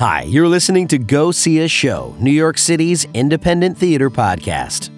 Hi, you're listening to Go See a Show, New York City's independent theater podcast.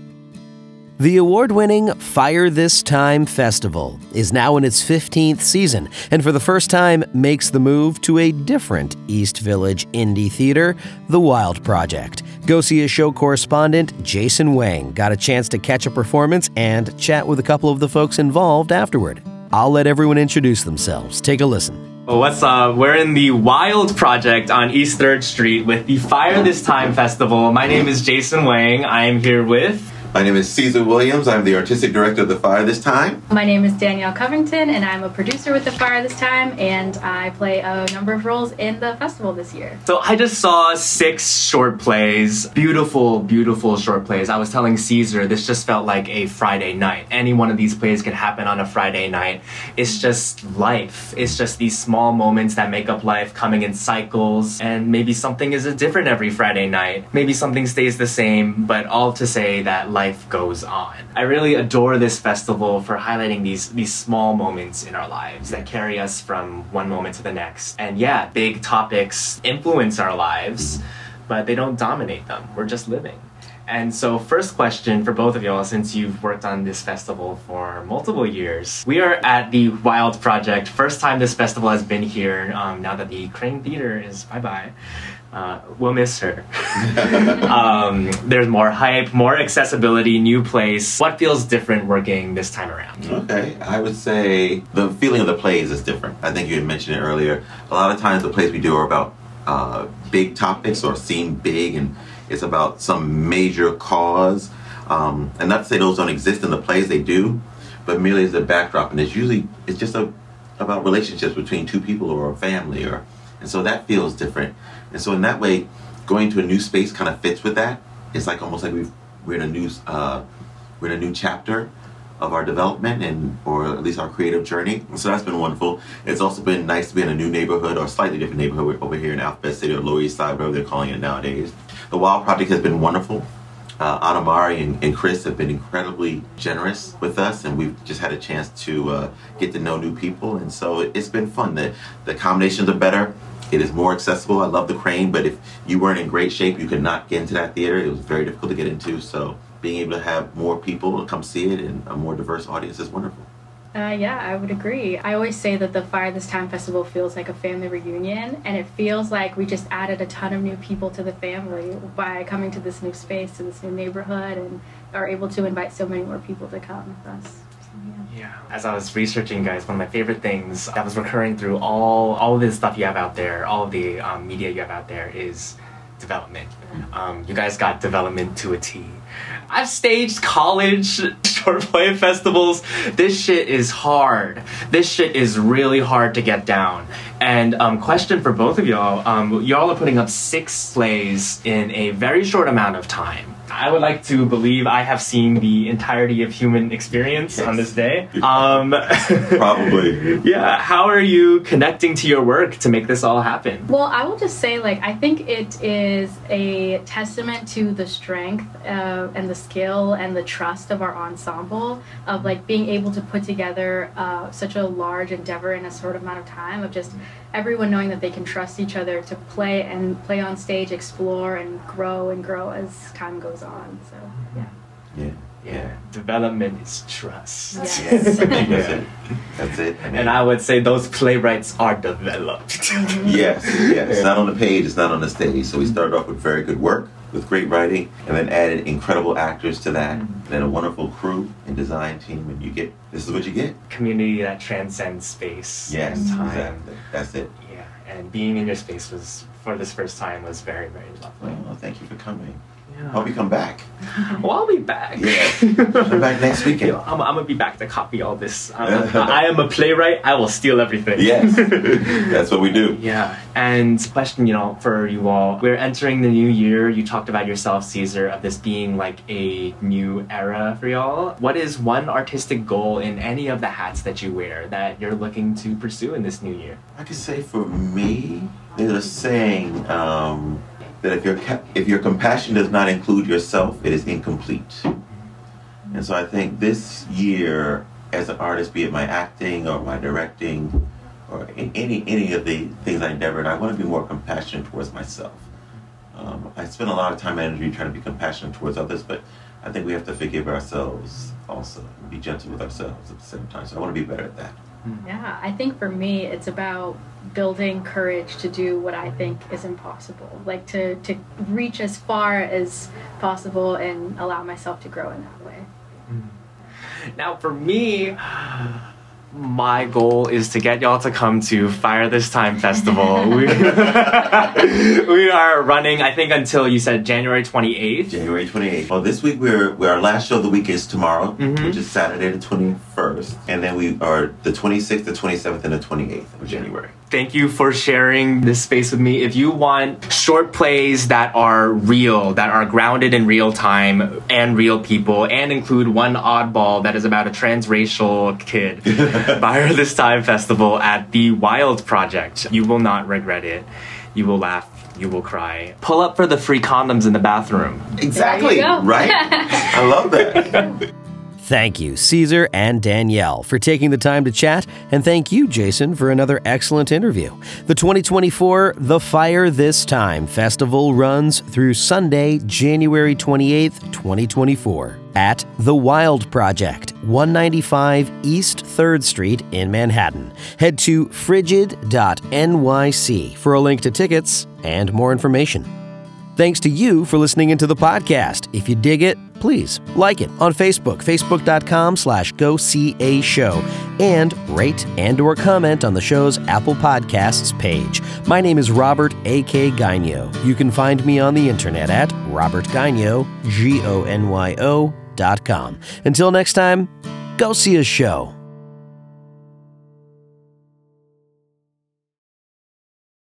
The award winning Fire This Time Festival is now in its 15th season, and for the first time makes the move to a different East Village indie theater, The Wild Project. Go See a Show correspondent Jason Wang got a chance to catch a performance and chat with a couple of the folks involved afterward. I'll let everyone introduce themselves. Take a listen. Oh, what's up? We're in the Wild Project on East 3rd Street with the Fire This Time Festival. My name is Jason Wang. I am here with. My name is Cezar Williams. I'm the artistic director of The Fire this time. My name is Danielle Covington, and I'm a producer with The Fire this time, and I play a number of roles in the festival this year. So I just saw six short plays. Beautiful, beautiful short plays. I was telling Cezar this just felt like a Friday night. Any one of these plays could happen on a Friday night. It's just life. It's just these small moments that make up life coming in cycles, and maybe something is different every Friday night. Maybe something stays the same, but all to say that life life goes on. I really adore this festival for highlighting these these small moments in our lives that carry us from one moment to the next. And yeah, big topics influence our lives, but they don't dominate them. We're just living. And so, first question for both of y'all, since you've worked on this festival for multiple years, we are at the Wild Project. First time this festival has been here. Um, now that the Crane Theater is bye bye, uh, we'll miss her. um, there's more hype, more accessibility, new place. What feels different working this time around? Okay, I would say the feeling of the plays is different. I think you had mentioned it earlier. A lot of times the plays we do are about uh, big topics or seem big and it's about some major cause. Um, and not to say those don't exist in the plays, they do, but merely as a backdrop. And it's usually, it's just a, about relationships between two people or a family or and so that feels different. And so in that way, going to a new space kind of fits with that. It's like almost like we've, we're in a new uh, we're in a new chapter of our development and or at least our creative journey. So that's been wonderful. It's also been nice to be in a new neighborhood or slightly different neighborhood over here in Alphabet City or Lower East Side, whatever they're calling it nowadays. The Wild Project has been wonderful. Uh, and, and, Chris have been incredibly generous with us, and we've just had a chance to uh, get to know new people, and so it, has been fun. The the combinations are better. It is more accessible. I love the crane, but if you weren't in great shape, you could not get into that theater. It was very difficult to get into. So being able to have more people come see it and a more diverse audience is wonderful. Uh, yeah, I would agree. I always say that the Fire This Time Festival feels like a family reunion, and it feels like we just added a ton of new people to the family by coming to this new space, to this new neighborhood, and are able to invite so many more people to come with us. Yeah. As I was researching, guys, one of my favorite things that was recurring through all all of the stuff you have out there, all of the um, media you have out there, is development. Um, you guys got development to a T. I've staged college short play festivals. This shit is hard. This shit is really hard to get down. And um, question for both of y'all: um, Y'all are putting up six plays in a very short amount of time. I would like to believe I have seen the entirety of human experience yes. on this day. Um, Probably. yeah. How are you connecting to your work to make this all happen? Well, I will just say, like, I think it is a testament to the strength uh, and the skill and the trust of our ensemble of like being able to put together uh, such a large endeavor in a short amount of time of just everyone knowing that they can trust each other to play and play on stage, explore and grow and grow as time goes on. So yeah. Yeah. Yeah, development is trust. Yes. That's it. That's it. I mean, and I would say those playwrights are developed. Mm-hmm. yes, yes. It's not on the page, it's not on the stage. So we started off with very good work, with great writing, and then added incredible actors to that, mm-hmm. and then a wonderful crew and design team, and you get this is what you get. Community that transcends space yes, and time. Exactly. That's it. Yeah, and being in your space was for this first time was very, very lovely. Well, thank you for coming. Yeah. Hope you come back. well, I'll be back. Yeah, come back next weekend. Know, I'm, I'm, gonna be back to copy all this. I am a playwright. I will steal everything. Yes, that's what we do. Yeah. And question, you know, for you all, we're entering the new year. You talked about yourself, Cezar, of this being like a new era for y'all. What is one artistic goal in any of the hats that you wear that you're looking to pursue in this new year? I could say for me, there's a saying. Um, that if your if your compassion does not include yourself, it is incomplete. And so I think this year, as an artist, be it my acting or my directing or any any of the things I endeavored, I want to be more compassionate towards myself. Um, I spend a lot of time and energy trying to be compassionate towards others, but I think we have to forgive ourselves also and be gentle with ourselves at the same time. So I want to be better at that. Mm-hmm. Yeah, I think for me, it's about building courage to do what I think is impossible, like to, to reach as far as possible and allow myself to grow in that way. Mm-hmm. Now, for me, my goal is to get y'all to come to Fire This Time Festival. we, we are running, I think, until you said January 28th. January 28th. Well, this week we're, we're our last show of the week is tomorrow, Mhm. which is Saturday the 21st, and then we are the 26th, the 27th, and the 28th of January. Thank you for sharing this space with me. If you want short plays that are real, that are grounded in real time and real people, and include one oddball that is about a transracial kid, Fire This Time Festival at the Wild Project. You will not regret it. You will laugh. You will cry. Pull up for the free condoms in the bathroom. Exactly, right? I love that. Thank you, Cezar and Danielle, for taking the time to chat, and thank you, Jason, for another excellent interview. The 2024 The Fire This Time Festival runs through Sunday, January 28th, 2024, at The Wild Project, 195 East 3rd Street in Manhattan. Head to frigid.nyc for a link to tickets and more information. Thanks to you for listening into the podcast. If you dig it, please like it on Facebook, facebook.com slash go see a show, and rate and or comment on the show's Apple Podcasts page. My name is Robert A.K. Gonyo. You can find me on the internet at robertgonyo, G-O-N-Y-O dot com. Until next time, go see a show.